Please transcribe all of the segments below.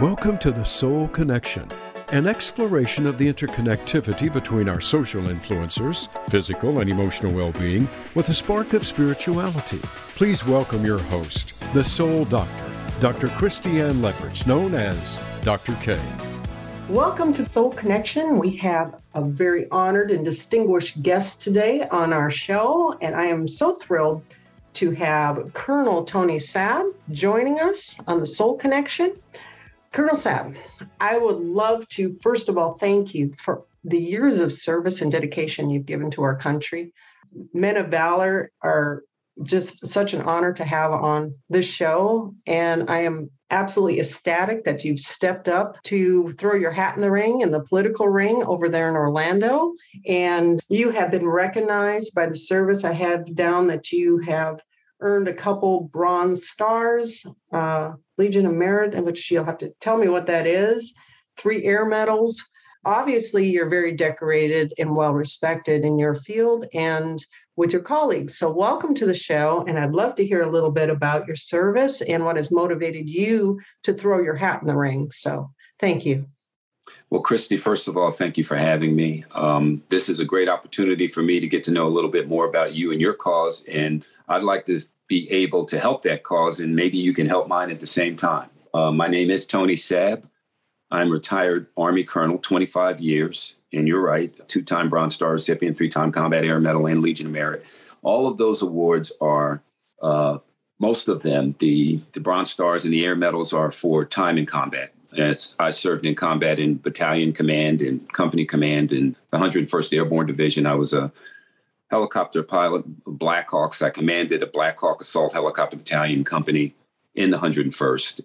Welcome to the Soul Connection, an exploration of the interconnectivity between our social influencers, physical and emotional well being, with a spark of spirituality. Please welcome your host, the Soul Doctor, Dr. Christiane Lefferts, known as Dr. K. Welcome to Soul Connection. We have a very honored and distinguished guest today on our show, and I am so thrilled to have Colonel Tony Sabb joining us on the Soul Connection. Colonel Sabb, I would love to, first of all, thank you for the years of service and dedication you've given to our country. Men of valor are just such an honor to have on this show. And I am absolutely ecstatic that you've stepped up to throw your hat in the ring in the political ring over there in Orlando. And you have been recognized by the service. I have down that you have earned a couple bronze stars, uh, Legion of Merit, in which you'll have to tell me what that is, three air medals. Obviously, you're very decorated and well respected in your field and with your colleagues. So, welcome to the show. And I'd love to hear a little bit about your service and what has motivated you to throw your hat in the ring. So, thank you. Well, Christy, first of all, thank you for having me. Um, this is a great opportunity for me to get to know a little bit more about you and your cause. And I'd like to be able to help that cause, and maybe you can help mine at the same time. Uh, my name is Tony Sabb. I'm retired Army Colonel, 25 years. And you're right, two time Bronze Star recipient, three time Combat Air Medal, and Legion of Merit. All of those awards are, uh, most of them, the, the Bronze Stars and the Air Medals are for time in combat. As I served in combat in battalion command and company command in the 101st Airborne Division. I was a helicopter pilot Blackhawks. I commanded a Black Hawk Assault Helicopter Battalion company in the 101st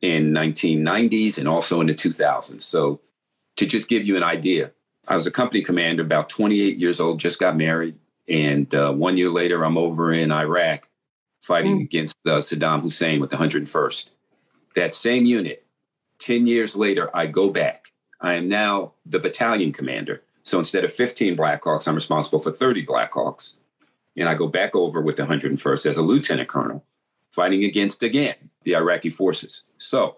in 1990s and also in the 2000s. So to just give you an idea, I was a company commander, about 28 years old, just got married. And uh, one year later, I'm over in Iraq fighting mm. against uh, Saddam Hussein with the 101st. That same unit, 10 years later, I go back. I am now the battalion commander so instead of 15 Blackhawks, I'm responsible for 30 Blackhawks. And I go back over with the 101st as a lieutenant colonel, fighting against, again, the Iraqi forces. So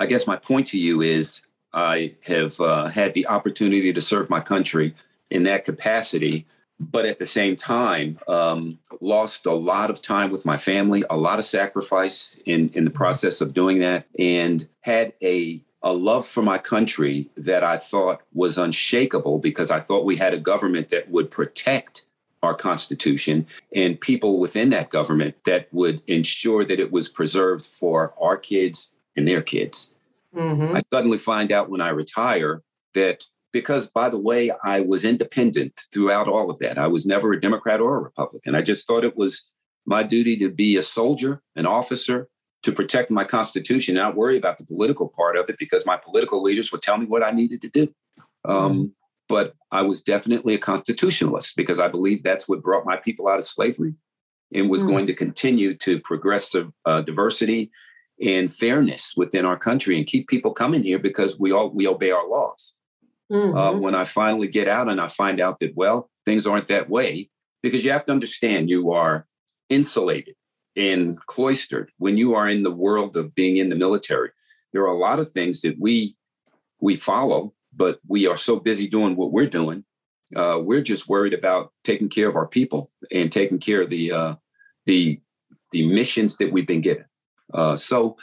I guess my point to you is I have uh, had the opportunity to serve my country in that capacity, but at the same time, um, lost a lot of time with my family, a lot of sacrifice in, in the process of doing that, and had a a love for my country that I thought was unshakable because I thought we had a government that would protect our Constitution and people within that government that would ensure that it was preserved for our kids and their kids. Mm-hmm. I suddenly find out when I retire that because, by the way, I was independent throughout all of that. I was never a Democrat or a Republican. I just thought it was my duty to be a soldier, an officer, to protect my constitution, not worry about the political part of it because my political leaders would tell me what I needed to do. Um, mm-hmm. but I was definitely a constitutionalist because I believe that's what brought my people out of slavery and was mm-hmm. going to continue to progress uh, diversity and fairness within our country and keep people coming here because we all we obey our laws. Uh, mm-hmm. Uh, when I finally get out and I find out that well things aren't that way because you have to understand you are insulated and cloistered when you are in the world of being in the military there are a lot of things that we we follow but we are so busy doing what we're doing uh, we're just worried about taking care of our people and taking care of the uh, the the missions that we've been given uh, so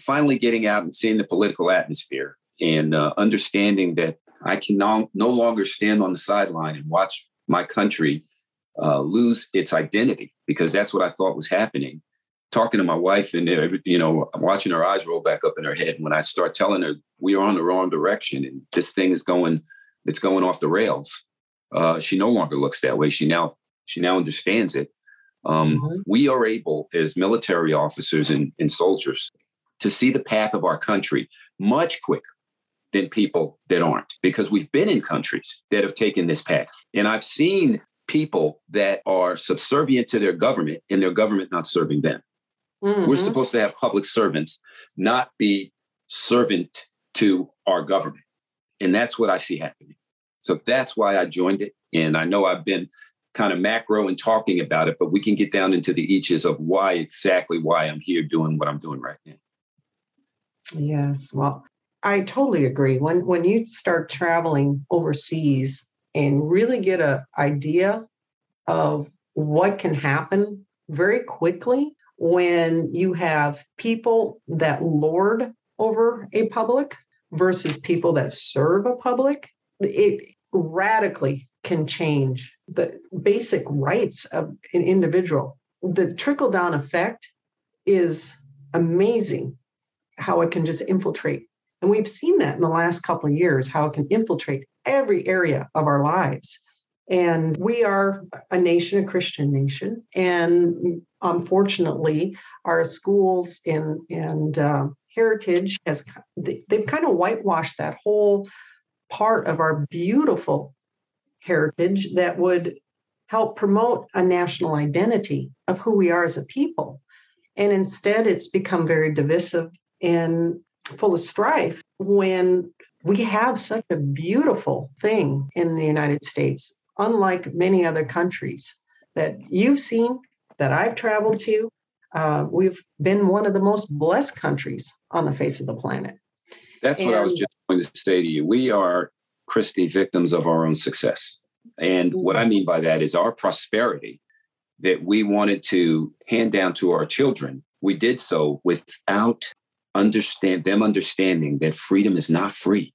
finally getting out and seeing the political atmosphere and uh, understanding that i can no, no longer stand on the sideline and watch my country uh, lose its identity because that's what I thought was happening. Talking to my wife and you know, I'm watching her eyes roll back up in her head when I start telling her we are on the wrong direction and this thing is going, it's going off the rails. Uh, she no longer looks that way. She now she now understands it. Um, mm-hmm. We are able, as military officers and, and soldiers, to see the path of our country much quicker than people that aren't because we've been in countries that have taken this path. And I've seen people that are subservient to their government and their government not serving them. Mm-hmm. We're supposed to have public servants, not be servant to our government. And that's what I see happening. So that's why I joined it. And I know I've been kind of macro and talking about it, but we can get down into the eaches of why exactly why I'm here doing what I'm doing right now. Yes. Well, I totally agree. When when you start traveling overseas and really get an idea of what can happen very quickly when you have people that lord over a public versus people that serve a public, it radically can change the basic rights of an individual. The trickle down effect is amazing how it can just infiltrate. And we've seen that in the last couple of years, how it can infiltrate every area of our lives. And we are a nation, a Christian nation. And unfortunately, our schools and, and uh, heritage has, they've kind of whitewashed that whole part of our beautiful heritage that would help promote a national identity of who we are as a people. And instead, it's become very divisive and full of strife when we have such a beautiful thing in the United States, unlike many other countries that you've seen, that I've traveled to. Uh, we've been one of the most blessed countries on the face of the planet. That's and, what I was just going to say to you. We are, Christy, victims of our own success. And what I mean by that is our prosperity that we wanted to hand down to our children. We did so without understand them understanding that freedom is not free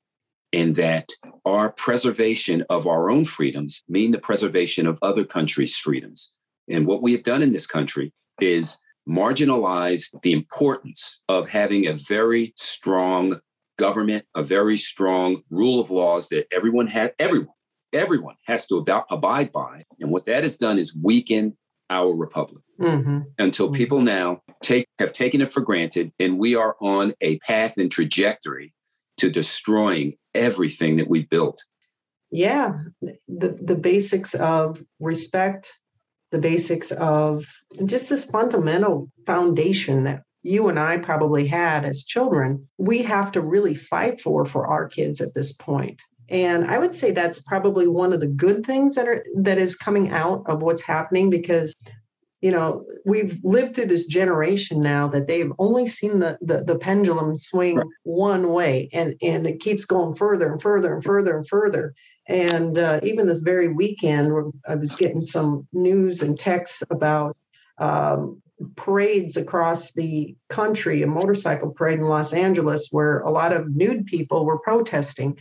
and that our preservation of our own freedoms mean the preservation of other countries' freedoms. And what we have done in this country is marginalized the importance of having a very strong government, a very strong rule of laws that everyone had, everyone, everyone has to ab- abide by. And what that has done is weaken our republic mm-hmm. until mm-hmm. people now take have taken it for granted and we are on a path and trajectory to destroying everything that we've built yeah the the basics of respect the basics of just this fundamental foundation that you and I probably had as children, we have to really fight for for our kids at this point. And I would say that's probably one of the good things that are that is coming out of what's happening because you know we've lived through this generation now that they've only seen the the, the pendulum swing right. one way and and it keeps going further and further and further and further and uh, even this very weekend, I was getting some news and texts about um, parades across the country, a motorcycle parade in Los Angeles, where a lot of nude people were protesting.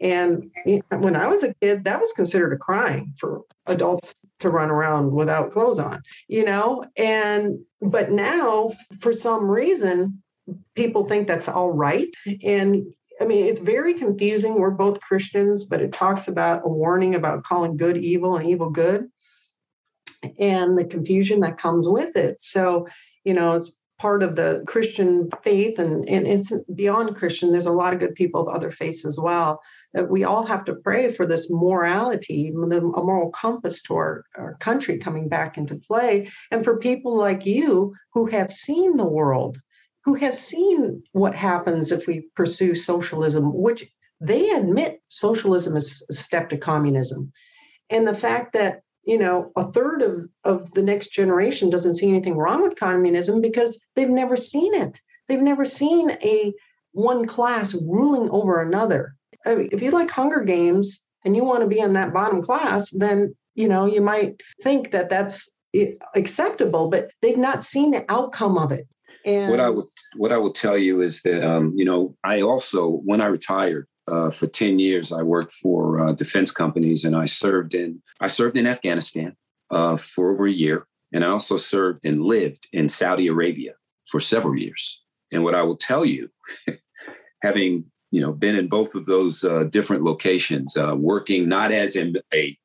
And when I was a kid, that was considered a crime for adults to run around without clothes on, you know? And, but now, for some reason, people think that's all right. And I mean, it's very confusing. We're both Christians, but it talks about a warning about calling good evil and evil good and the confusion that comes with it. So, you know, it's part of the Christian faith and, and it's beyond Christian. There's a lot of good people of other faiths as well. That we all have to pray for this morality, a moral compass to our, our country coming back into play. And for people like you who have seen the world who have seen what happens if we pursue socialism, which they admit socialism is a step to communism. And the fact that, you know, a third of, of the next generation doesn't see anything wrong with communism because they've never seen it. They've never seen a one class ruling over another. I mean, if you like Hunger Games and you want to be in that bottom class, then, you know, you might think that that's acceptable, but they've not seen the outcome of it. And what I would what I will tell you is that um, you know I also when I retired uh, for ten years I worked for uh, defense companies and I served in I served in Afghanistan uh, for over a year and I also served and lived in Saudi Arabia for several years. And what I will tell you, having you know been in both of those uh, different locations, uh, working not as in a,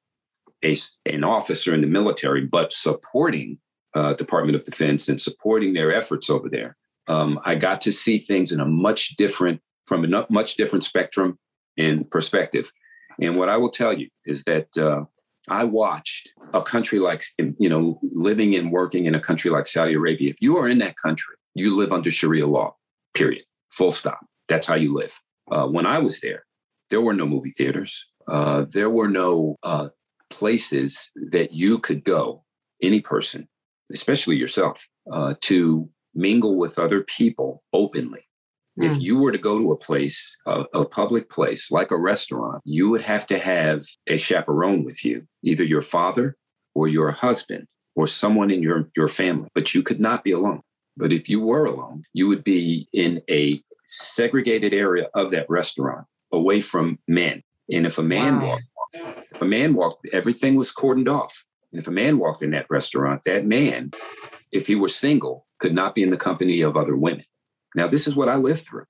a an officer in the military, but supporting uh, Department of Defense and supporting their efforts over there, um, I got to see things in a much different, from a much different spectrum and perspective. And what I will tell you is that uh, I watched a country like, you know, living and working in a country like Saudi Arabia. If you are in that country, you live under Sharia law, period, full stop. That's how you live. Uh, when I was there, there were no movie theaters. Uh, there were no uh, places that you could go, any person, especially yourself, uh, to mingle with other people openly. Mm. If you were to go to a place, a, a public place like a restaurant, you would have to have a chaperone with you, either your father or your husband or someone in your, your family, but you could not be alone. But if you were alone, you would be in a segregated area of that restaurant away from men. And if a man wow. walked, if a man walked, everything was cordoned off. And if a man walked in that restaurant, that man, if he were single, could not be in the company of other women. Now, this is what I lived through.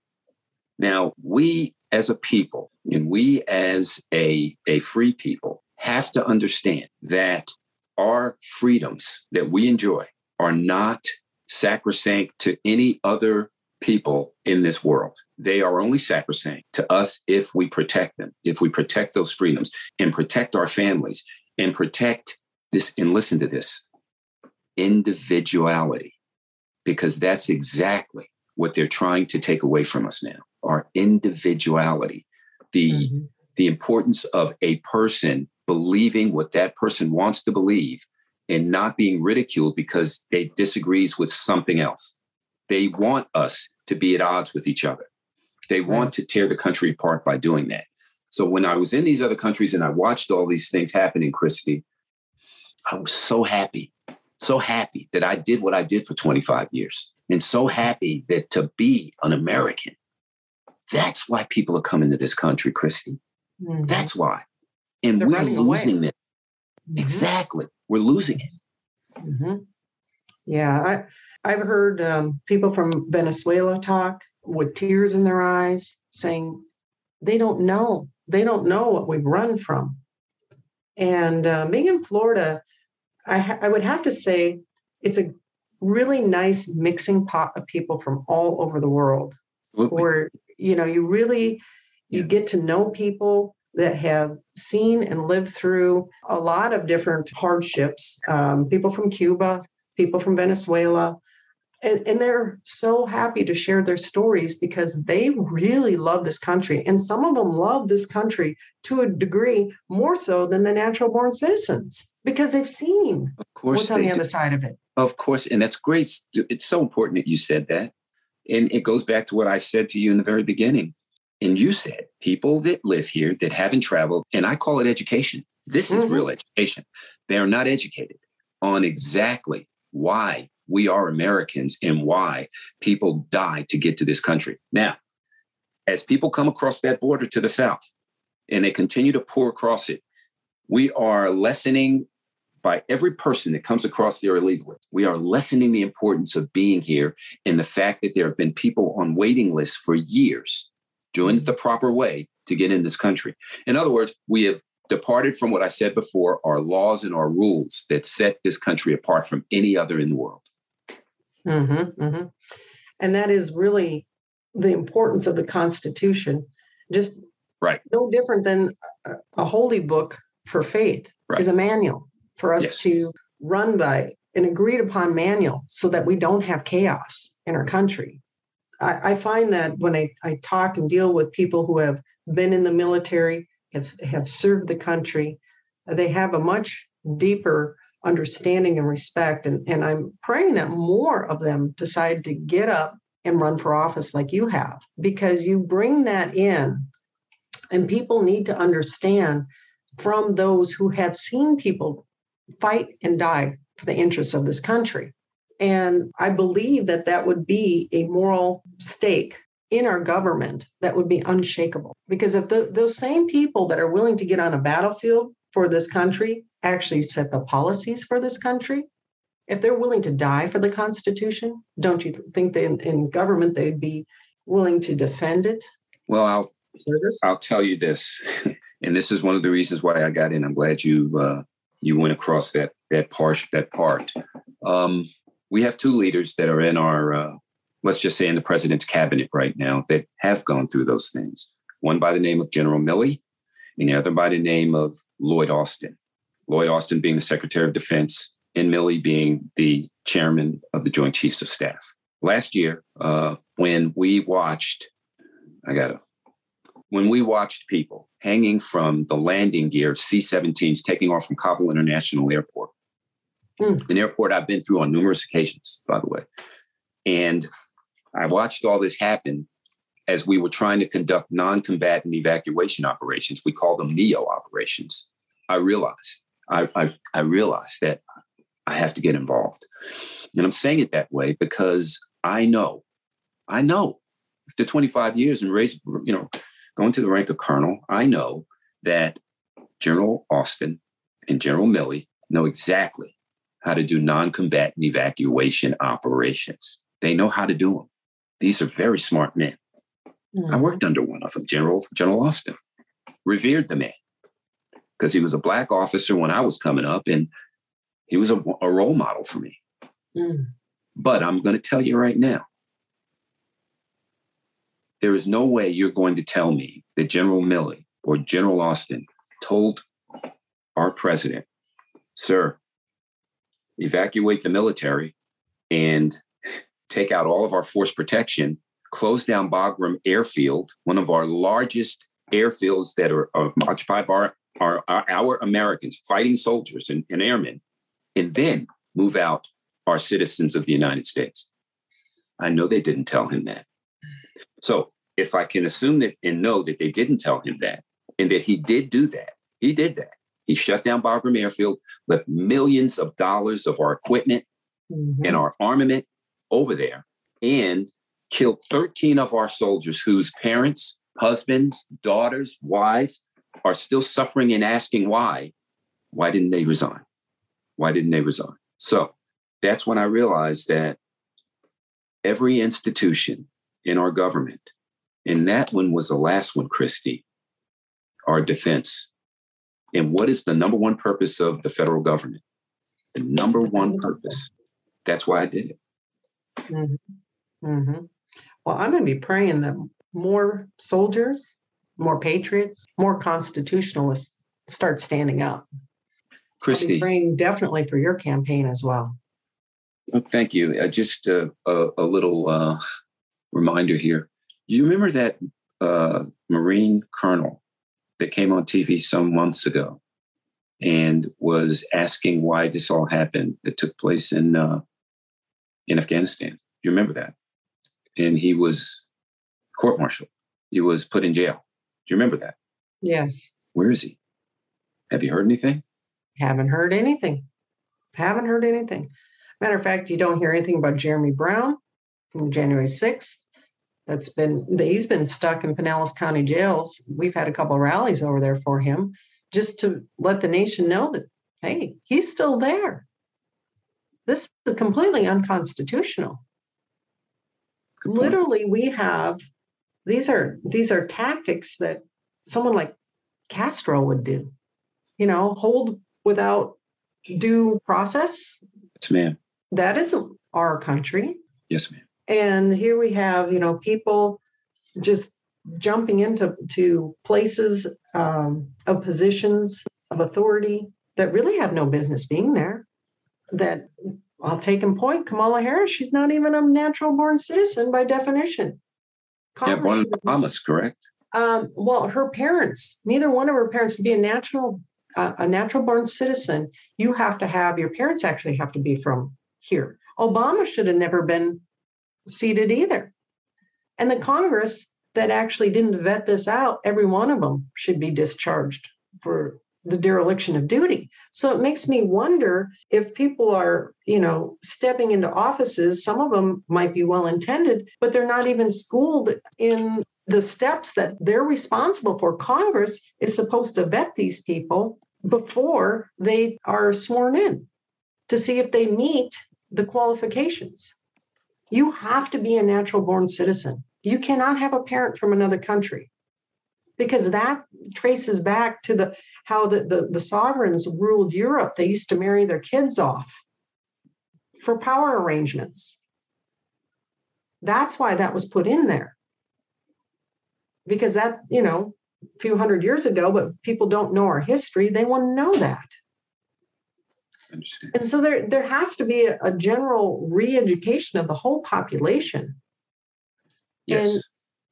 Now, we as a people and we as a, a free people have to understand that our freedoms that we enjoy are not sacrosanct to any other people in this world. They are only sacrosanct to us if we protect them, if we protect those freedoms and protect our families and protect this. And listen to this individuality, because that's exactly what they're trying to take away from us now our individuality, the, mm-hmm. the importance of a person believing what that person wants to believe and not being ridiculed because they disagrees with something else. They want us to be at odds with each other. They want to tear the country apart by doing that. So when I was in these other countries and I watched all these things happen in Christy, I was so happy, so happy that I did what I did for 25 years and so happy that to be an American, that's why people are coming to this country, Christy. Mm-hmm. That's why. And They're we're losing it. Mm-hmm. Exactly. We're losing it. Mm-hmm. Yeah. I, I've heard um, people from Venezuela talk with tears in their eyes saying they don't know. They don't know what we've run from. And uh, being in Florida, I, ha- I would have to say it's a really nice mixing pot of people from all over the world Absolutely. where you know you really you yeah. get to know people that have seen and lived through a lot of different hardships um, people from cuba people from venezuela and, and they're so happy to share their stories because they really love this country and some of them love this country to a degree more so than the natural born citizens because they've seen of course what's on the other side of it of course, and that's great. It's so important that you said that. And it goes back to what I said to you in the very beginning. And you said people that live here that haven't traveled, and I call it education. This is mm-hmm. real education. They are not educated on exactly why we are Americans and why people die to get to this country. Now, as people come across that border to the south and they continue to pour across it, we are lessening by every person that comes across there illegally. We are lessening the importance of being here and the fact that there have been people on waiting lists for years doing it the proper way to get in this country. In other words, we have departed from what I said before our laws and our rules that set this country apart from any other in the world. Mm-hmm, mm-hmm. And that is really the importance of the Constitution. Just right. no different than a, a holy book for faith right. is a manual for us yes. to run by an agreed upon manual so that we don't have chaos in our country. I, I find that when I, I talk and deal with people who have been in the military, have, have served the country, they have a much deeper understanding and respect. And, and I'm praying that more of them decide to get up and run for office like you have, because you bring that in, and people need to understand from those who have seen people fight and die for the interests of this country. And I believe that that would be a moral stake in our government that would be unshakable. Because if the, those same people that are willing to get on a battlefield for this country actually set the policies for this country, if they're willing to die for the Constitution, don't you think that in, in government they'd be willing to defend it? Well, I'll service? I'll tell you this, and this is one of the reasons why I got in. I'm glad you uh, you went across that that part that part. Um, we have two leaders that are in our uh, let's just say in the president's cabinet right now that have gone through those things. One by the name of General Milley, and the other by the name of Lloyd Austin. Lloyd Austin being the Secretary of Defense, and Milley being the chairman of the Joint Chiefs of Staff. Last year, uh, when we watched, I got to when we watched people hanging from the landing gear of C 17s taking off from Kabul International Airport, mm. an airport I've been through on numerous occasions, by the way. And I watched all this happen. as we were trying to conduct non combatant evacuation operations. We call them NEO operations. I realized, I, I, I realized that I have to get involved. And I'm saying it that way because I know, I know after 25 years and raised, you know, going to the rank of colonel, I know that General Austin and General Milley know exactly how to do non-combatant evacuation operations. They know how to do them. These are very smart men. Mm-hmm. I worked under one of them, General General Austin. Revered the man because he was a black officer when I was coming up, and he was a, a role model for me. Mm. But I'm going to tell you right now, there is no way you're going to tell me that General Milley or General Austin told our president, sir, evacuate the military and take out all of our force protection, close down Bagram Airfield, one of our largest airfields that are, are occupied by our, our, our, Americans, fighting soldiers and, and airmen, and then move out our citizens of the United States. I know they didn't tell him that. So if I can assume that and know that they didn't tell him that, and that he did do that, he did that. He shut down Bagram Airfield, left millions of dollars of our equipment mm-hmm. and our armament over there, and killed 13 of our soldiers whose parents, husbands, daughters, wives are still suffering and asking why. Why didn't they resign? Why didn't they resign? So that's when I realized that every institution in our government, and that one was the last one, Christy, our defense. And what is the number one purpose of the federal government? The number one purpose. That's why I did it. Mm-hmm. Mm-hmm. Well, I'm going to be praying that more soldiers, more patriots, more constitutionalists start standing up. Christy, praying definitely for your campaign as well. Oh, thank you. Uh, just uh, a, a, little uh, reminder here. Do you remember that uh, Marine colonel that came on TV some months ago and was asking why this all happened that took place in uh, in Afghanistan? Do you remember that? And he was court-martialed. He was put in jail. Do you remember that? Yes. Where is he? Have you heard anything? Haven't heard anything. Haven't heard anything. Matter of fact, you don't hear anything about Jeremy Brown from January 6th. That's been he's been stuck in Pinellas County jails. We've had a couple rallies over there for him just to let the nation know that hey, he's still there. This is completely unconstitutional. Literally, we have these are these are tactics that someone like Castro would do. You know, hold without due process. Yes, ma'am. That isn't our country. Yes, ma'am. And here we have, you know, people just jumping into to places um, of positions of authority that really have no business being there. That I'll take in point Kamala Harris, she's not even a natural born citizen by definition. Congress yeah, born in Bahamas, correct? Um, well, her parents, neither one of her parents, to be a natural uh, a natural born citizen, you have to have your parents actually have to be from here. Obama should have never been seated either. And the Congress that actually didn't vet this out, every one of them should be discharged for the dereliction of duty. So it makes me wonder if people are, you know, stepping into offices, some of them might be well intended, but they're not even schooled in the steps that they're responsible for. Congress is supposed to vet these people before they are sworn in to see if they meet the qualifications. You have to be a natural born citizen. You cannot have a parent from another country because that traces back to the how the, the, the sovereigns ruled Europe. They used to marry their kids off for power arrangements. That's why that was put in there. Because that, you know, a few hundred years ago, but people don't know our history. They want to know that. And so there, there has to be a, a general re-education of the whole population. Yes. And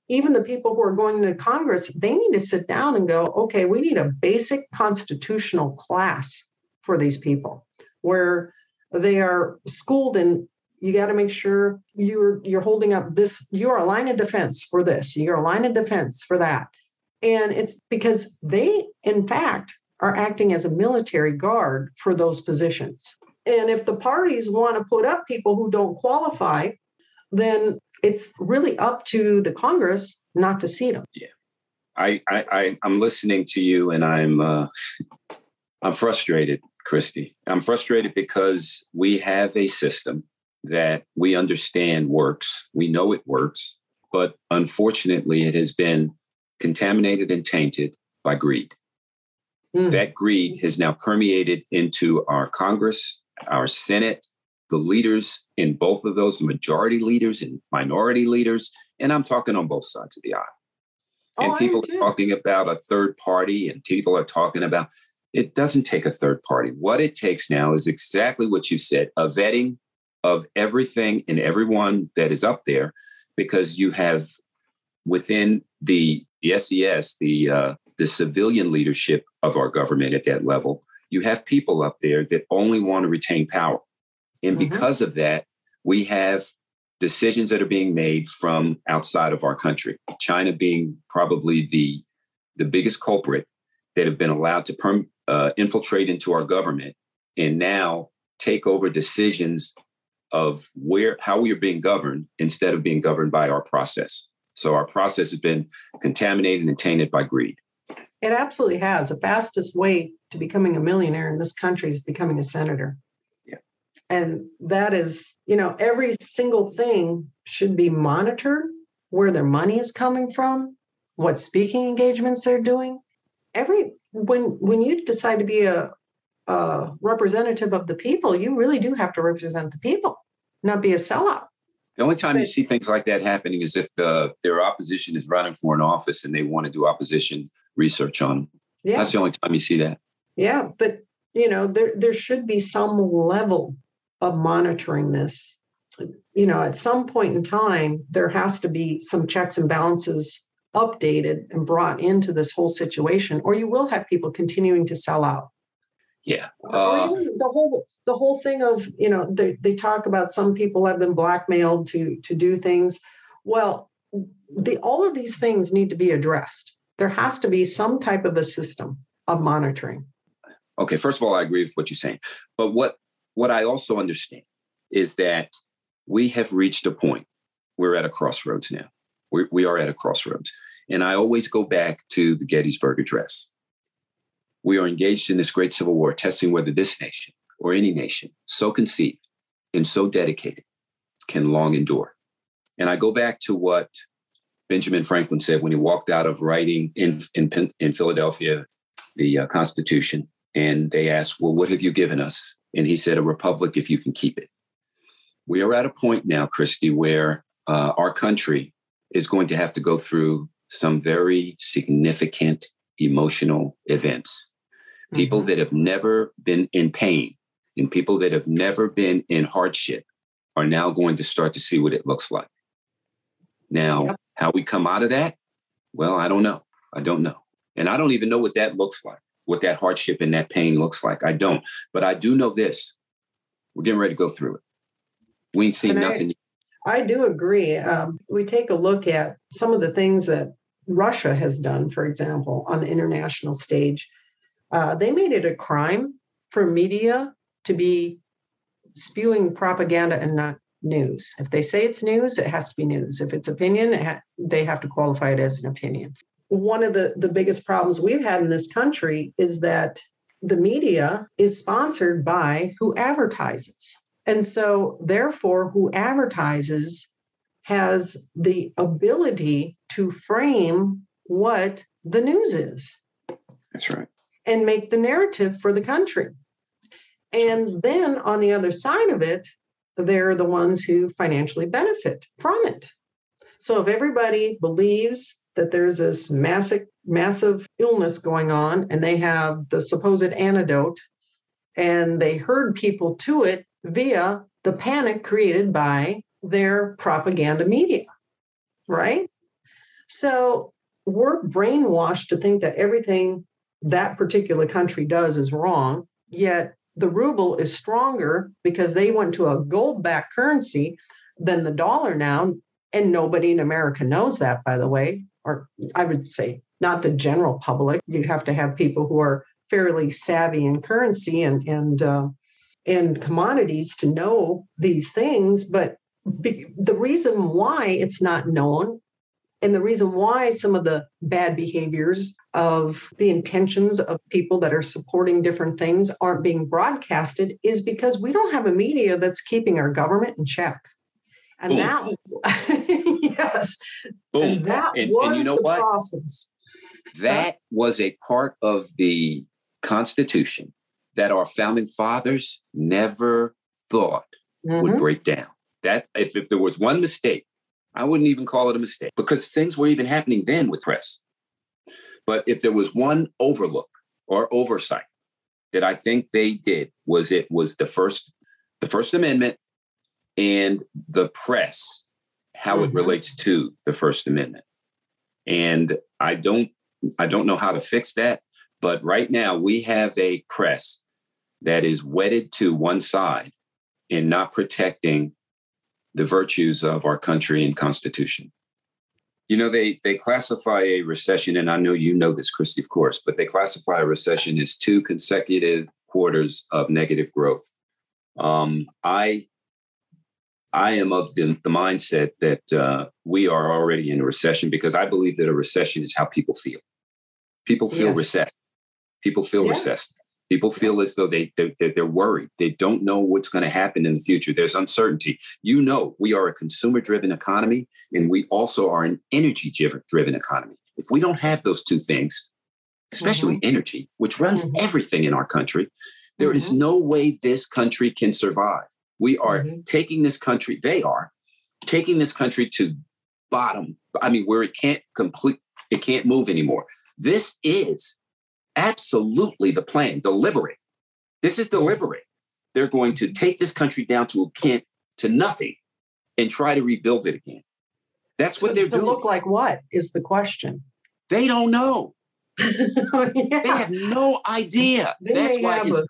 even the people who are going to Congress, they need to sit down and go, okay, we need a basic constitutional class for these people where they are schooled in you got to make sure you're you're holding up this you're a line of defense for this you're a line of defense for that. And it's because they in fact are acting as a military guard for those positions. And if the parties want to put up people who don't qualify then it's really up to the congress not to seat them yeah i i, I i'm listening to you and i'm uh i'm frustrated christy i'm frustrated because we have a system that we understand works. We know it works, but unfortunately, it has been contaminated and tainted by greed. Mm. That greed has now permeated into our Congress, our Senate, the leaders in both of those, the majority leaders and minority leaders. And I'm talking on both sides of the aisle. Oh, and people are talking about a third party, and people are talking about it doesn't take a third party. What it takes now is exactly what you said a vetting of everything and everyone that is up there because you have within the, the SES, the uh, the civilian leadership of our government at that level, you have people up there that only want to retain power. And mm-hmm. because of that, we have decisions that are being made from outside of our country. China being probably the the biggest culprit that have been allowed to perm, uh, infiltrate into our government and now take over decisions of where how we are being governed instead of being governed by our process. So our process has been contaminated and tainted by greed. It absolutely has. The fastest way to becoming a millionaire in this country is becoming a senator. And that is, you know, every single thing should be monitored where their money is coming from, what speaking engagements they're doing. Every when when you decide to be a a representative of the people, you really do have to represent the people, not be a sellout. The only time you see things like that happening is if the their opposition is running for an office and they want to do opposition research on them. Yeah. That's the only time you see that. Yeah, but you know, there there should be some level of monitoring this. You know, at some point in time, there has to be some checks and balances updated and brought into this whole situation, or you will have people continuing to sell out. Yeah. Uh, the whole the whole thing of you know they, they talk about some people have been blackmailed to to do things. Well, the all of these things need to be addressed. There has to be some type of a system of monitoring. Okay, first of all, I agree with what you're saying, but what what I also understand is that we have reached a point. We're at a crossroads now. we we are at a crossroads, and I always go back to the Gettysburg Address we are engaged in this great civil war, testing whether this nation or any nation, so conceived and so dedicated, can long endure. And I go back to what Benjamin Franklin said when he walked out of writing in, in, in Philadelphia the uh, Constitution. And they asked, Well, what have you given us? And he said, A republic if you can keep it. We are at a point now, Christy, where uh, our country is going to have to go through some very significant emotional events people mm-hmm. that have never been in pain and people that have never been in hardship are now going to start to see what it looks like. Now, yep. how we come out of that? Well, I don't know. I don't know. And I don't even know what that looks like, what that hardship and that pain looks like. I don't. But I do know this we're getting ready to go through it. We ain't seen and nothing. I, I do agree. Um, we take a look at some of the things that Russia has done, for example, on the international stage uh, they made it a crime for media to be spewing propaganda and not news. If they say it's news, it has to be news. If it's opinion, it ha- they have to qualify it as an opinion. One of the, the biggest problems we've had in this country is that the media is sponsored by who advertises. And so, therefore, who advertises has the ability to frame what the news is. That's right and make the narrative for the country. And then on the other side of it, they're the ones who financially benefit from it. So if everybody believes that there's this massive, massive illness going on and they have the supposed antidote and they herd people to it via the panic created by their propaganda media, right? So we're brainwashed to think that everything that particular country does is wrong, yet the ruble is stronger because they went to a gold backed currency than the dollar now. And nobody in America knows that, by the way, or I would say not the general public. You have to have people who are fairly savvy in currency and, and, uh, and commodities to know these things. But be, the reason why it's not known and the reason why some of the bad behaviors of the intentions of people that are supporting different things aren't being broadcasted is because we don't have a media that's keeping our government in check. And Boom. that, yes, Boom. And that and, was and you know the what? process. That was a part of the Constitution that our founding fathers never thought mm-hmm. would break down. That if, if there was one mistake I wouldn't even call it a mistake because things were even happening then with press. But if there was one overlook or oversight that I think they did was it was the first the First Amendment and the press, how mm-hmm. it relates to the First Amendment. And I don't I don't know how to fix that, but right now we have a press that is wedded to one side in not protecting the virtues of our country and constitution. You know, they they classify a recession, and I know you know this, Christy, of course, but they classify a recession as two consecutive quarters of negative growth. Um, I I am of the, the mindset that uh, we are already in a recession because I believe that a recession is how people feel. People feel yes. recessed. People feel yeah. recessed. People feel as though they they're, they're worried. They don't know what's going to happen in the future. There's uncertainty. You know, we are a consumer-driven economy, and we also are an energy-driven economy. If we don't have those two things, especially mm-hmm. energy, which runs mm-hmm. everything in our country, there mm-hmm. is no way this country can survive. We are mm-hmm. taking this country. They are taking this country to bottom. I mean, where it can't complete, it can't move anymore. This is absolutely the plan, deliberate. This is deliberate. They're going to take this country down to a can't, to nothing and try to rebuild it again. That's what they're to doing. Look like what is the question? They don't know. yeah. They have no idea. They that's why it's, a,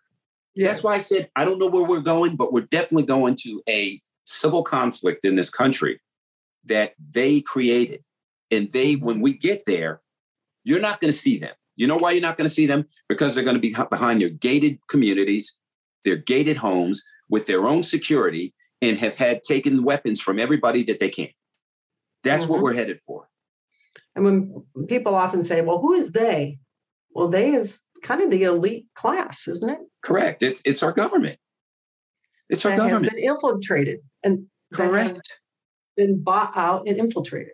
yeah. that's why I said I don't know where we're going, but we're definitely going to a civil conflict in this country that they created. And they, when we get there, you're not going to see them. You know why you're not going to see them? Because they're going to be behind their gated communities, their gated homes with their own security and have had taken weapons from everybody that they can. That's mm-hmm. what we're headed for. And when people often say, well, who is they? Well, they is kind of the elite class, isn't it? Correct. It's it's our government. It's our that government. has been infiltrated and correct. Been bought out and infiltrated.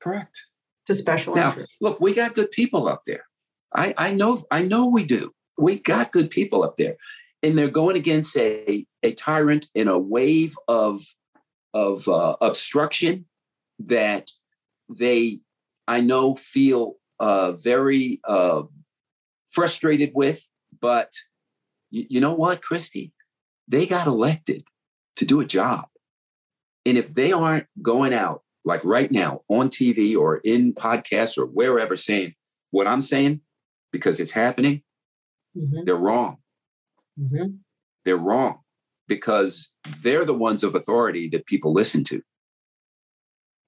Correct. To special now, interests. Look, we got good people up there. I, I know, I know we do. We got good people up there. And they're going against a, a tyrant in a wave of of uh, obstruction that they, I know, feel uh, very uh, frustrated with. But you, you know what, Christy? They got elected to do a job. And if they aren't going out like right now on TV or in podcasts or wherever saying what I'm saying, because it's happening, mm-hmm. they're wrong. Mm-hmm. They're wrong because they're the ones of authority that people listen to.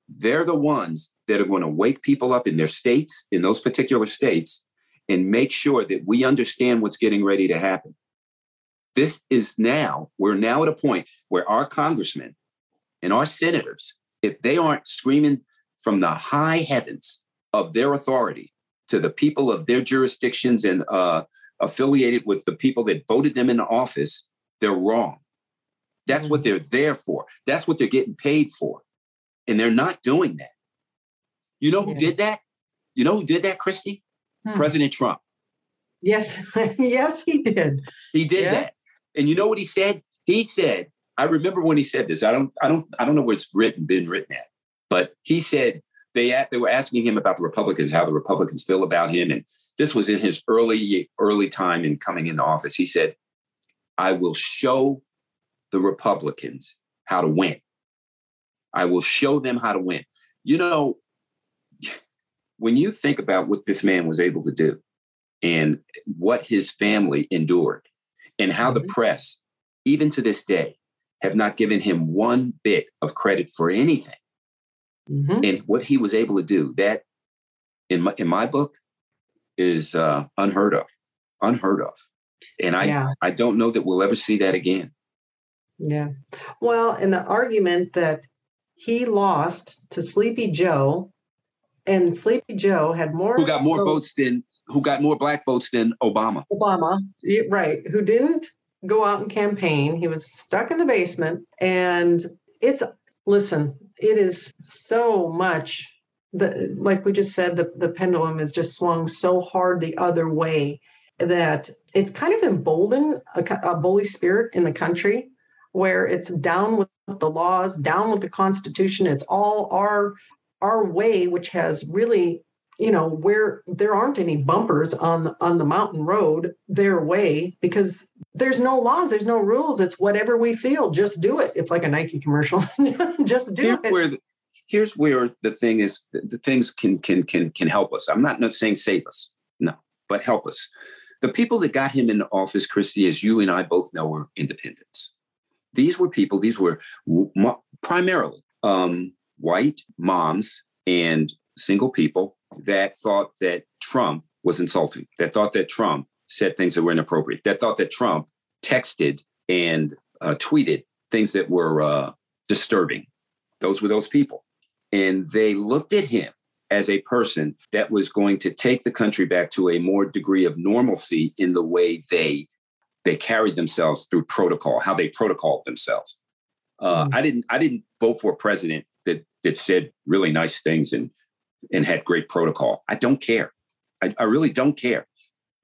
They're the ones that are going to wake people up in their states, in those particular states, and make sure that we understand what's getting ready to happen. This is now, we're now at a point where our congressmen and our senators, if they aren't screaming from the high heavens of their authority to the people of their jurisdictions and uh, affiliated with the people that voted them into office, they're wrong. That's what they're there for. That's what they're getting paid for. And they're not doing that. You know who yes. did that? You know who did that, Christy? Hmm. President Trump. Yes, yes, he did. He did yeah. that. And you know what he said? He said, I remember when he said this. I don't, I don't, I don't know where it's written, been written at, but he said, they they were asking him about the Republicans, how the Republicans feel about him, and this was in his early early time in coming into office. He said, "I will show the Republicans how to win. I will show them how to win." You know, when you think about what this man was able to do and what his family endured, and how the mm-hmm. press, even to this day, have not given him one bit of credit for anything. Mm-hmm. And what he was able to do, that in my, in my book, is uh, unheard of, unheard of. And I, yeah. I don't know that we'll ever see that again. Yeah. Well, and the argument that he lost to Sleepy Joe, and Sleepy Joe had more who got more votes, votes than who got more black votes than Obama. Obama, right? Who didn't go out and campaign? He was stuck in the basement, and it's listen. It is so much the like we just said the the pendulum has just swung so hard the other way that it's kind of emboldened a, a bully spirit in the country where it's down with the laws, down with the Constitution. It's all our our way, which has really, you know, where there aren't any bumpers on the, on the mountain road, their way, because there's no laws, there's no rules. It's whatever we feel, just do it. It's like a Nike commercial, just do here's it. Where the, here's where the thing is, the things can can can can help us. I'm not, not saying save us, no, but help us. The people that got him in office, Christy, as you and I both know, were independents these were people, these were primarily um, white moms and single people that thought that Trump was insulting, that thought that Trump said things that were inappropriate, that thought that Trump texted and uh, tweeted things that were uh, disturbing. Those were those people. And they looked at him as a person that was going to take the country back to a more degree of normalcy in the way they they carried themselves through protocol, how they protocoled themselves. Uh, mm. I didn't I didn't vote for a president that that said really nice things and and had great protocol. I don't care. I, I really don't care.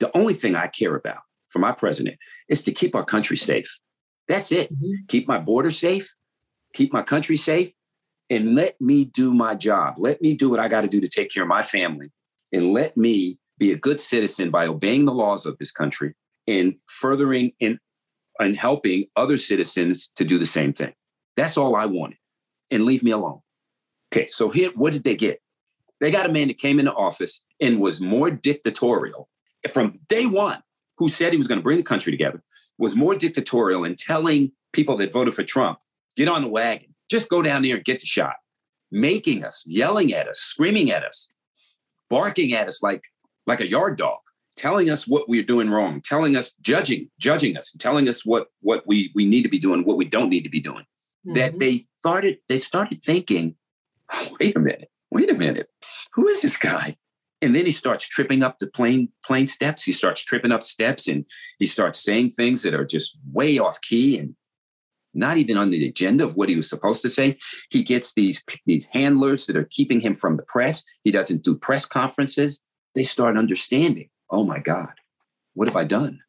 The only thing I care about for my president is to keep our country safe. That's it. Mm-hmm. Keep my border safe, keep my country safe, and let me do my job. Let me do what I got to do to take care of my family, and let me be a good citizen by obeying the laws of this country and furthering and, and helping other citizens to do the same thing. That's all I wanted. And leave me alone. Okay, so here, what did they get? They got a man that came into office and was more dictatorial from day one, who said he was going to bring the country together, was more dictatorial in telling people that voted for Trump, get on the wagon, just go down there and get the shot, making us, yelling at us, screaming at us, barking at us like, like a yard dog telling us what we're doing wrong, telling us, judging, judging us, telling us what what we we need to be doing, what we don't need to be doing. Mm-hmm. That they started they started thinking, oh, wait a minute, wait a minute, who is this guy? And then he starts tripping up the plane plane steps. He starts tripping up steps, and he starts saying things that are just way off key and not even on the agenda of what he was supposed to say. He gets these these handlers that are keeping him from the press. He doesn't do press conferences. They start understanding oh my God, what have I done?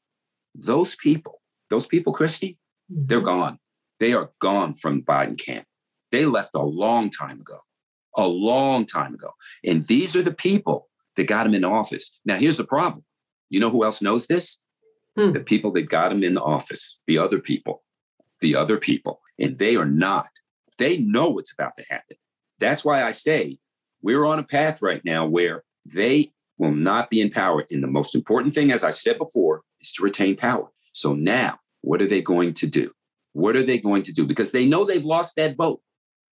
Those people, those people, Christy, mm-hmm. they're gone. They are gone from Biden camp. They left a long time ago, a long time ago. And these are the people that got him in office. Now, here's the problem. You know who else knows this? Hmm. The people that got him in the office, the other people, the other people. And they are not. They know what's about to happen. That's why I say we're on a path right now where they will not be in power. And the most important thing, as I said before, is to retain power. So now, what are they going to do? What are they going to do? Because they know they've lost that vote.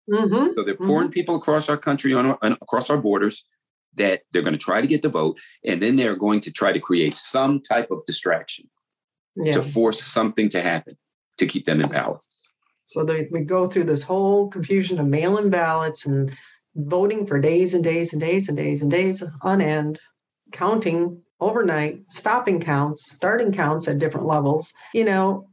Mm-hmm. So they're pouring mm-hmm. people across our country, on, on across our borders, that they're going to try to get the vote, and then they're going to try to create some type of distraction yeah. to force something to happen to keep them in power. So they, we go through this whole confusion of mail-in ballots and voting for days and days and days and days and days on end counting overnight, stopping counts, starting counts at different levels. You know,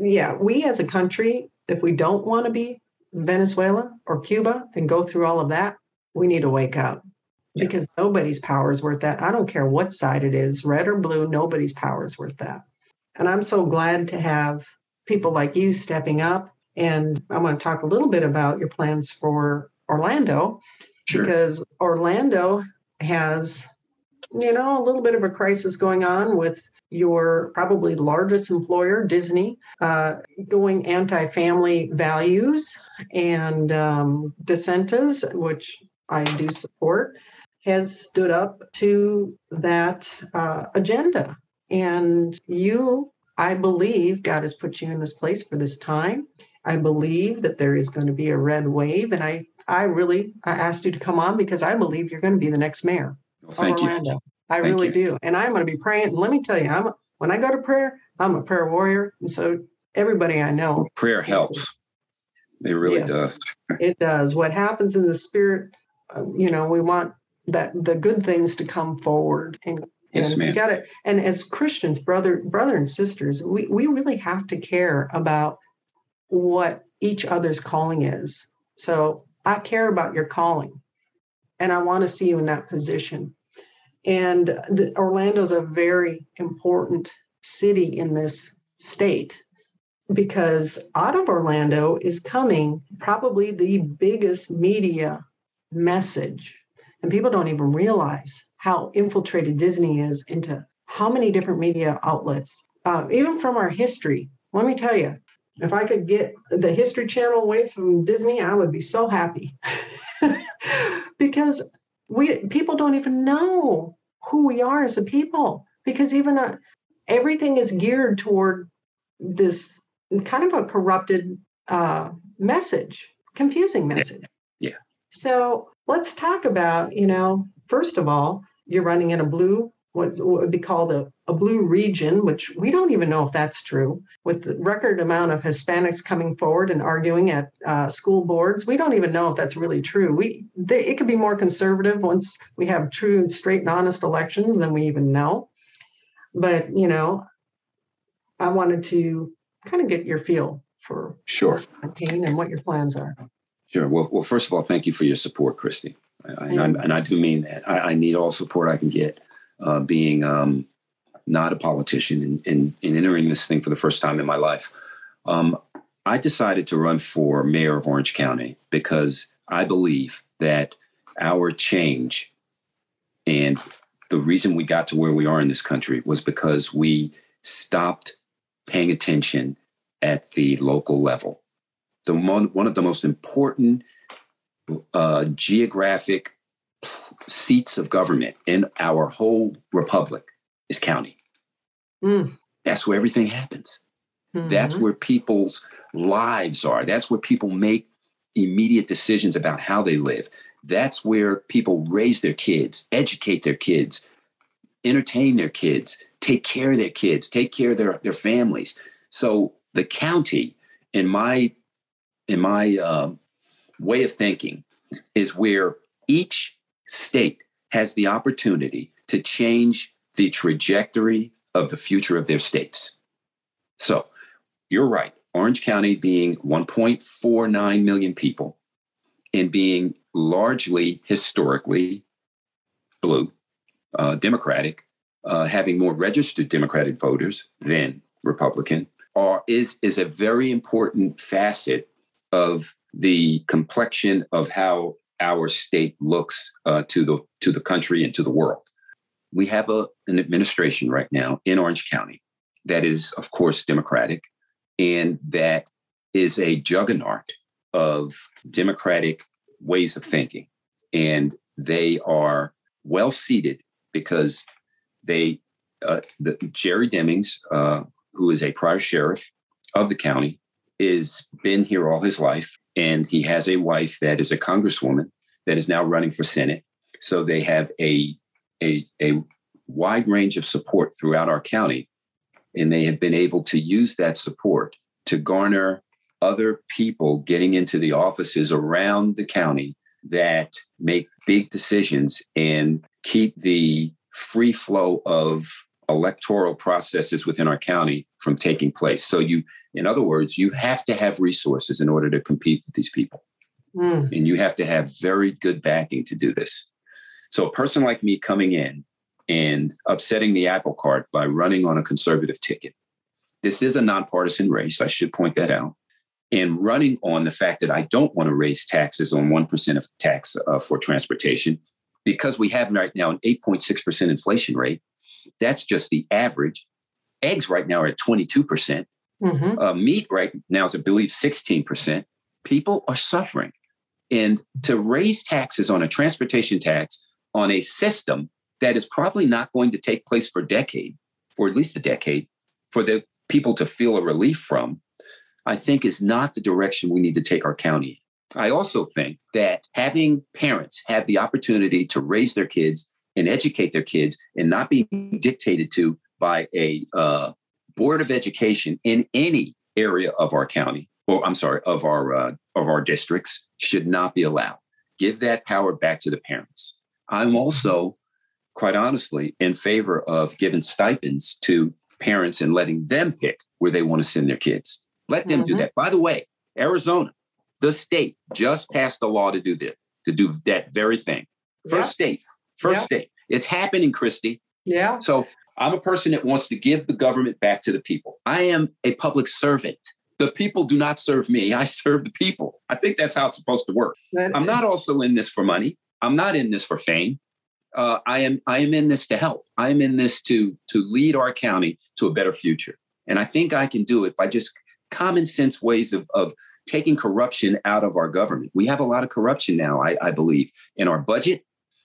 yeah, we as a country, if we don't want to be Venezuela or Cuba and go through all of that, we need to wake up yeah. because nobody's power is worth that. I don't care what side it is, red or blue, nobody's power is worth that. And I'm so glad to have people like you stepping up. And I want to talk a little bit about your plans for Orlando sure. because Orlando has you know, a little bit of a crisis going on with your probably largest employer, Disney, uh, going anti family values and um, DeSantis, which I do support, has stood up to that uh, agenda. And you, I believe God has put you in this place for this time. I believe that there is going to be a red wave, and I I really I asked you to come on because I believe you're going to be the next mayor of Orlando. You. I thank really you. do, and I'm going to be praying. And let me tell you, I'm when I go to prayer, I'm a prayer warrior, and so everybody I know. Prayer helps. It really yes, does. it does. What happens in the spirit, uh, you know, we want that the good things to come forward and Yes, ma'am. got it. And as Christians, brother, brother and sisters, we, we really have to care about what each other's calling is. So I care about your calling and I want to see you in that position. And the, Orlando's a very important city in this state because out of Orlando is coming probably the biggest media message. And people don't even realize how infiltrated Disney is into how many different media outlets, uh, even from our history. Let me tell you, if I could get the History Channel away from Disney, I would be so happy because we people don't even know who we are as a people because even uh, everything is geared toward this kind of a corrupted uh, message, confusing message. Yeah. yeah. So let's talk about, you know, first of all, you're running in a blue what would be called a, a blue region, which we don't even know if that's true, with the record amount of Hispanics coming forward and arguing at uh, school boards. We don't even know if that's really true. We they, it could be more conservative once we have true and straight and honest elections than we even know. But you know, I wanted to kind of get your feel for sure campaign and what your plans are. Sure. Well, well, first of all, thank you for your support, Christy. I, and, I, and I do mean that. I, I need all support I can get uh, being um, not a politician and, and, and, entering this thing for the first time in my life. Um, I decided to run for mayor of Orange County because I believe that our change and the reason we got to where we are in this country was because we stopped paying attention at the local level. The one, one of the most important uh, geographic seats of government in our whole republic is county. Mm. That's where everything happens. Mm-hmm. That's where people's lives are. That's where people make immediate decisions about how they live. That's where people raise their kids, educate their kids, entertain their kids, take care of their kids, take care of their, their families. So the county, in my in my uh, way of thinking, is where each state has the opportunity to change the trajectory of the future of their states. So you're right. Orange County being 1.49 million people and being largely historically blue, uh, Democratic, uh, having more registered Democratic voters than Republican, are, is, is a very important facet of the complexion of how our state looks uh, to the to the country and to the world. We have a, an administration right now in Orange County that is, of course, Democratic, and that is a juggernaut of Democratic ways of thinking, and they are well seated because they uh, the, Jerry Demings, uh, who is a prior sheriff of the county, is been here all his life and he has a wife that is a congresswoman that is now running for Senate. So they have a, a, a wide range of support throughout our county. And they have been able to use that support to garner other people getting into the offices around the county that make big decisions and keep the free flow of electoral processes within our county from taking place. So you, in other words, you have to have resources in order to compete with these people. Mm. And you have to have very good backing to do this. So a person like me coming in and upsetting the apple cart by running on a conservative ticket. This is a nonpartisan race. I should point that out. And running on the fact that I don't want to raise taxes on 1% of tax uh, for transportation because we have right now an 8.6% inflation rate that's just the average. Eggs right now are at 22%. Mm-hmm. Uh, meat right now is, I believe, 16%. People are suffering. And to raise taxes on a transportation tax on a system that is probably not going to take place for a decade, for at least a decade, for the people to feel a relief from, I think is not the direction we need to take our county. I also think that having parents have the opportunity to raise their kids and educate their kids and not be dictated to by a uh, board of education in any area of our county, or I'm sorry, of our uh, of our districts, should not be allowed. Give that power back to the parents. I'm also, quite honestly, in favor of giving stipends to parents and letting them pick where they want to send their kids. Let them mm-hmm. do that. By the way, Arizona, the state just passed a law to do this, to do that very thing. First yeah. state, first yeah. state. It's happening, Christy. Yeah. So I'm a person that wants to give the government back to the people. I am a public servant. The people do not serve me. I serve the people. I think that's how it's supposed to work. I'm not also in this for money. I'm not in this for fame. Uh, I am I am in this to help. I am in this to to lead our county to a better future. And I think I can do it by just common sense ways of, of taking corruption out of our government. We have a lot of corruption now, I, I believe, in our budget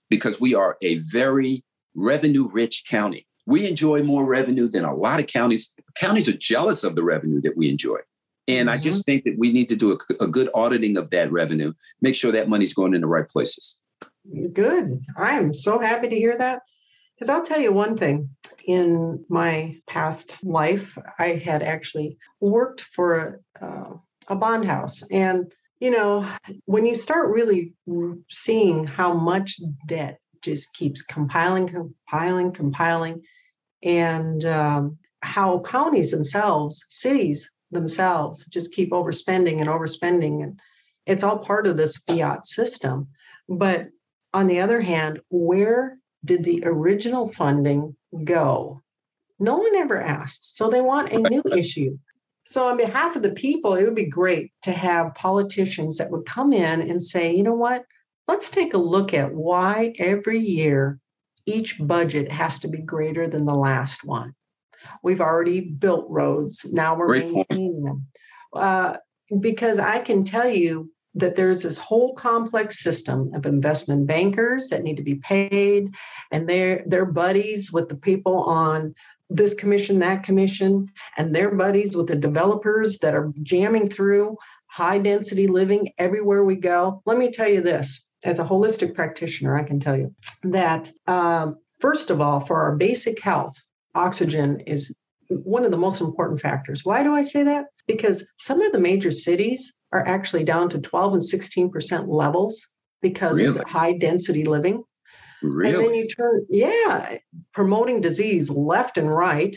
because we are a very revenue rich county. We enjoy more revenue than a lot of counties. Counties are jealous of the revenue that we enjoy. And mm-hmm. I just mm-hmm. think that we need to do a, a good auditing of that revenue, make sure that money's going in the right places. Good. I'm so happy to hear that. Because I'll tell you one thing in my past life, I had actually worked for a, uh, a bond house. And, you know, when you start really seeing how much debt just keeps compiling, compiling, compiling, and um, how counties themselves, cities themselves, just keep overspending and overspending. And it's all part of this fiat system. But on the other hand, where did the original funding go? No one ever asked. So they want a new issue. So, on behalf of the people, it would be great to have politicians that would come in and say, you know what? Let's take a look at why every year each budget has to be greater than the last one. We've already built roads, now we're great maintaining point. them. Uh, because I can tell you that there's this whole complex system of investment bankers that need to be paid and they're they're buddies with the people on this commission that commission and they're buddies with the developers that are jamming through high density living everywhere we go let me tell you this as a holistic practitioner i can tell you that um, first of all for our basic health oxygen is one of the most important factors why do i say that because some of the major cities are actually down to 12 and 16% levels because really? of high density living. Really? And then you turn, yeah, promoting disease left and right.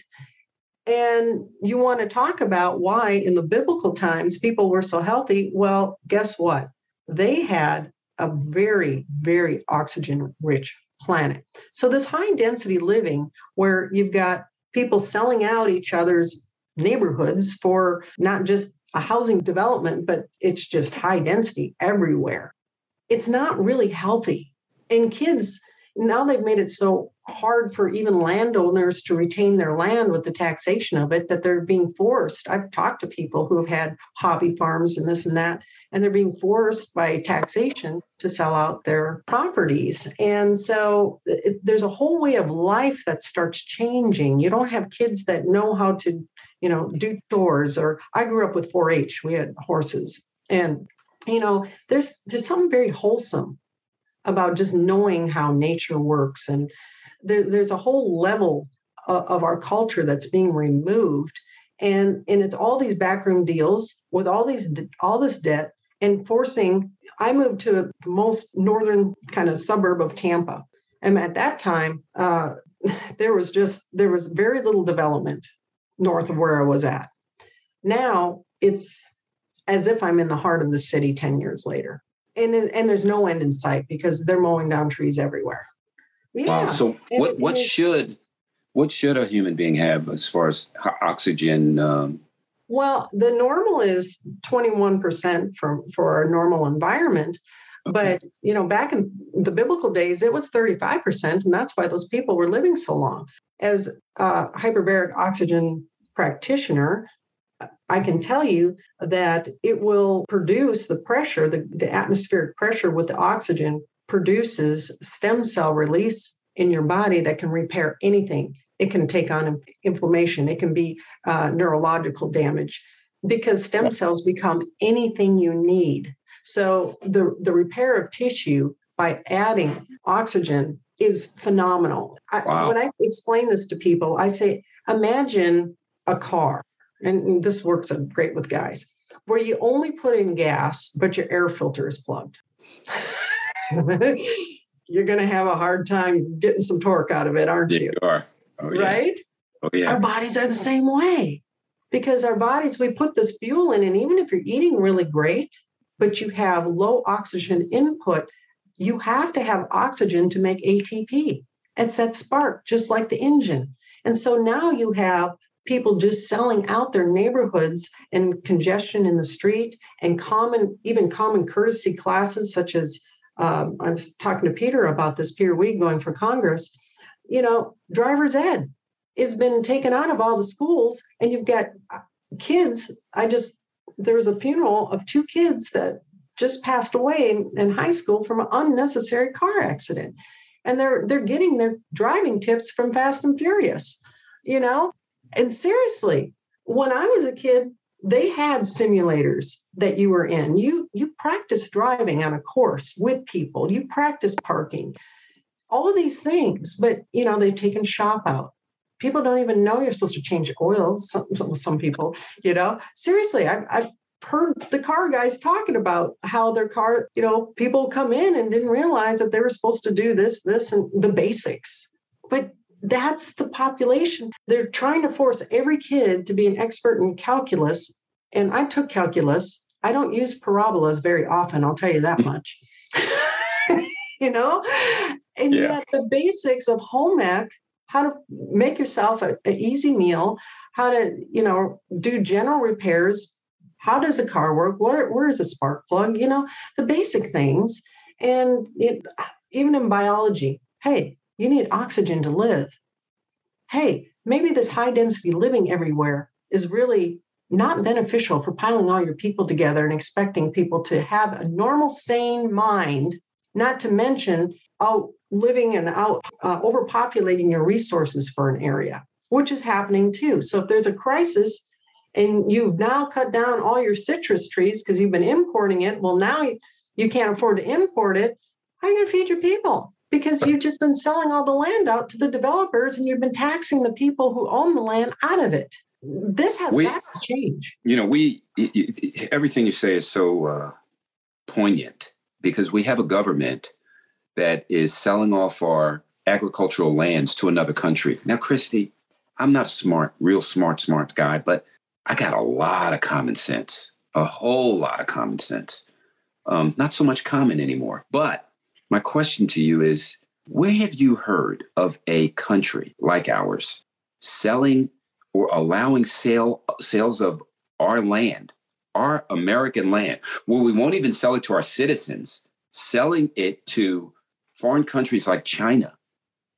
And you want to talk about why in the biblical times people were so healthy. Well, guess what? They had a very, very oxygen rich planet. So, this high density living where you've got people selling out each other's neighborhoods for not just a housing development, but it's just high density everywhere. It's not really healthy. And kids, now they've made it so hard for even landowners to retain their land with the taxation of it that they're being forced. I've talked to people who have had hobby farms and this and that, and they're being forced by taxation to sell out their properties. And so it, there's a whole way of life that starts changing. You don't have kids that know how to you know, do chores. Or I grew up with 4-H. We had horses, and you know, there's there's something very wholesome about just knowing how nature works, and there, there's a whole level of, of our culture that's being removed, and and it's all these backroom deals with all these all this debt and forcing. I moved to the most northern kind of suburb of Tampa, and at that time, uh, there was just there was very little development north of where I was at. Now it's as if I'm in the heart of the city 10 years later. And, and there's no end in sight because they're mowing down trees everywhere. Yeah. Wow. So what, what should what should a human being have as far as oxygen? Um... well, the normal is 21% for, for our normal environment. Okay. But you know, back in the biblical days, it was 35%, and that's why those people were living so long. As a hyperbaric oxygen practitioner, I can tell you that it will produce the pressure, the, the atmospheric pressure with the oxygen produces stem cell release in your body that can repair anything it can take on inflammation, it can be uh, neurological damage because stem cells become anything you need. So the, the repair of tissue by adding oxygen is phenomenal. Wow. I, when I explain this to people, I say, imagine a car, and this works great with guys, where you only put in gas, but your air filter is plugged. You're going to have a hard time getting some torque out of it, aren't you? You are. Oh, yeah. Right? Oh, yeah. Our bodies are the same way because our bodies, we put this fuel in, and even if you're eating really great, but you have low oxygen input, you have to have oxygen to make ATP. It's that spark, just like the engine. And so now you have people just selling out their neighborhoods and congestion in the street and common, even common courtesy classes, such as um, I was talking to Peter about this, Peter Weed going for Congress. You know, driver's ed has been taken out of all the schools, and you've got uh, kids. I just, there was a funeral of two kids that just passed away in, in high school from an unnecessary car accident. And they're they're getting their driving tips from Fast and Furious, you know? And seriously, when I was a kid, they had simulators that you were in. You you practice driving on a course with people. You practice parking. All of these things, but you know, they've taken shop out people don't even know you're supposed to change oil some, some people you know seriously I, i've heard the car guys talking about how their car, you know, people come in and didn't realize that they were supposed to do this, this, and the basics. But that's the population. They're trying to force every kid to be an expert in calculus. And I took calculus. I don't use parabolas very often, I'll tell you that much. you know? And yeah. yet the basics of home ec, how to make yourself an easy meal, how to, you know, do general repairs how does a car work? Where, where is a spark plug? You know, the basic things. And it, even in biology, hey, you need oxygen to live. Hey, maybe this high density living everywhere is really not beneficial for piling all your people together and expecting people to have a normal, sane mind, not to mention out living and out uh, overpopulating your resources for an area, which is happening too. So if there's a crisis, and you've now cut down all your citrus trees because you've been importing it. Well, now you can't afford to import it. How are you going to feed your people? Because you've just been selling all the land out to the developers and you've been taxing the people who own the land out of it. This has we, got to change. You know, we everything you say is so uh, poignant because we have a government that is selling off our agricultural lands to another country. Now, Christy, I'm not a smart, real smart, smart guy, but I got a lot of common sense, a whole lot of common sense. Um, not so much common anymore. But my question to you is where have you heard of a country like ours selling or allowing sale sales of our land, our American land, where we won't even sell it to our citizens, selling it to foreign countries like China?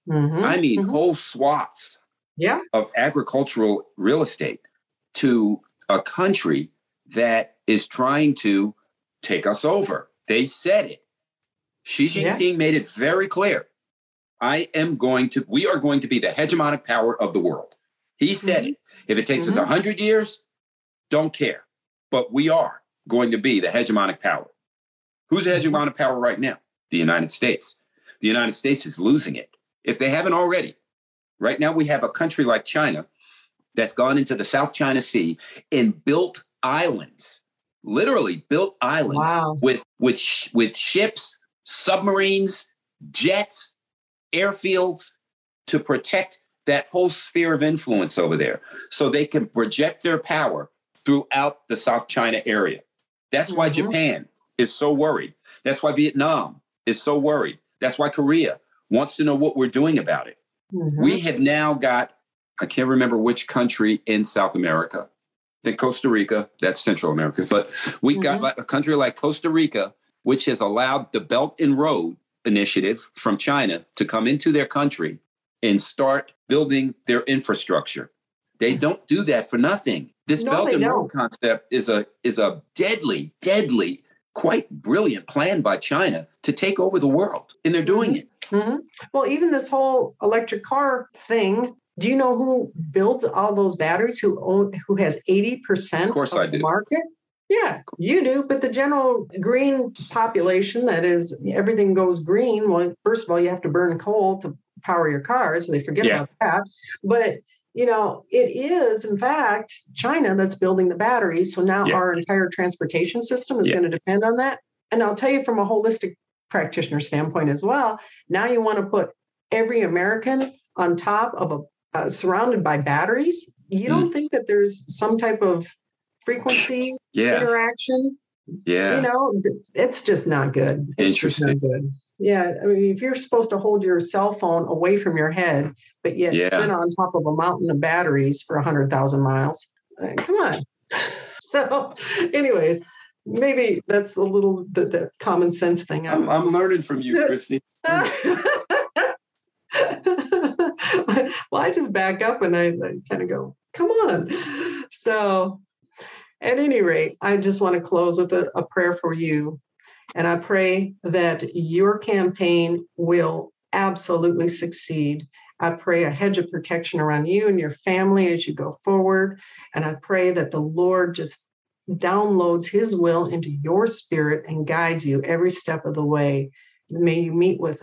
Mm-hmm, I mean, mm-hmm. whole swaths yeah. of agricultural real estate to a country that is trying to take us over. They said it. Xi Jinping yeah. made it very clear. I am going to, we are going to be the hegemonic power of the world. He said mm-hmm. it. If it takes mm-hmm. us 100 years, don't care. But we are going to be the hegemonic power. Who's the mm-hmm. hegemonic power right now? The United States. The United States is losing it. If they haven't already, right now we have a country like China that's gone into the South China Sea and built islands, literally built islands wow. with with sh- with ships, submarines, jets, airfields to protect that whole sphere of influence over there, so they can project their power throughout the South China area. That's why mm-hmm. Japan is so worried. That's why Vietnam is so worried. That's why Korea wants to know what we're doing about it. Mm-hmm. We have now got I can't remember which country in South America. I think Costa Rica, that's Central America. But we mm-hmm. got a country like Costa Rica, which has allowed the Belt and Road Initiative from China to come into their country and start building their infrastructure. They mm. don't do that for nothing. This no, Belt and don't. Road concept is a is a deadly, deadly, quite brilliant plan by China to take over the world, and they're doing mm-hmm. it. Mm-hmm. Well, even this whole electric car thing Do you know who builds all those batteries? Who own, who has eighty percent of, course of I the do. market? Yeah, you do. But the general green population, that is, everything goes green. Well, first of all, you have to burn coal to power your cars. So they forget Yeah. about that. But you know, it is in fact China that's building the batteries. So now Yes. our entire transportation system is Yeah. going to depend on that. And I'll tell you from a holistic practitioner standpoint as well. Now you want to put every American on top of a uh, surrounded by batteries. You don't think that there's some type of frequency Yeah. interaction? Yeah. You know, it's just not good. It's just not good. Yeah, I mean, if you're supposed to hold your cell phone away from your head, but yet Yeah. sit on top of a mountain of batteries for hundred thousand miles, uh, come on. so, anyways, maybe that's a little the, the common sense thing. I'm, I'm learning from you, Christy. well, I just back up and I, I kind of go, come on. So, at any rate, I just want to close with a, a prayer for you. And I pray that your campaign will absolutely succeed. I pray a hedge of protection around you and your family as you go forward. And I pray that the Lord just downloads his will into your spirit and guides you every step of the way. May you meet with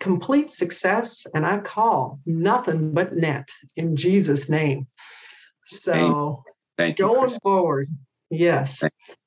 complete success. And I call nothing but net in Jesus' name. So Thank you. going forward, yes.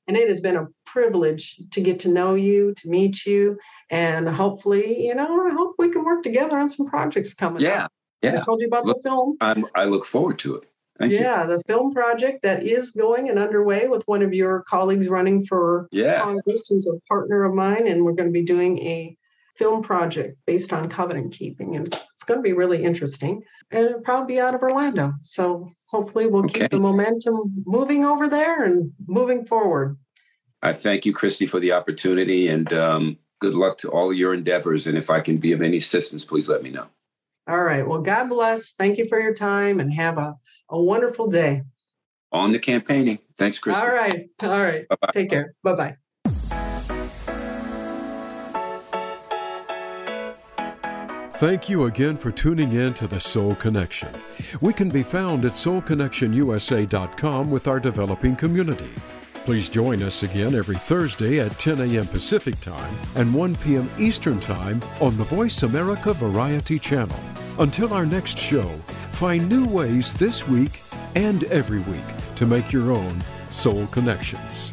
And it has been a privilege to get to know you, to meet you, and hopefully, you know, I hope we can work together on some projects coming Yeah. up. Yeah. I told you about Look- the film. I'm, I look forward to it. Thank you. yeah, the film project that is going and underway with one of your colleagues running for Yeah. Congress who's a partner of mine, and we're going to be doing a film project based on covenant keeping, and it's going to be really interesting. And it'll probably be out of Orlando, so hopefully we'll Okay. keep the momentum moving over there and moving forward. I thank you, Christy, for the opportunity and um, good luck to all your endeavors. And if I can be of any assistance, please let me know. All right. Well, God bless. Thank you for your time, and have a a wonderful day. On the campaigning. Thanks, Christy. All right. All right. Bye-bye. Take care. Bye bye. Thank you again for tuning in to the Soul Connection. We can be found at soulconnectionusa.com with our developing community. Please join us again every Thursday at 10 a.m. Pacific Time and 1 p.m. Eastern Time on the Voice America Variety Channel. Until our next show, find new ways this week and every week to make your own soul connections.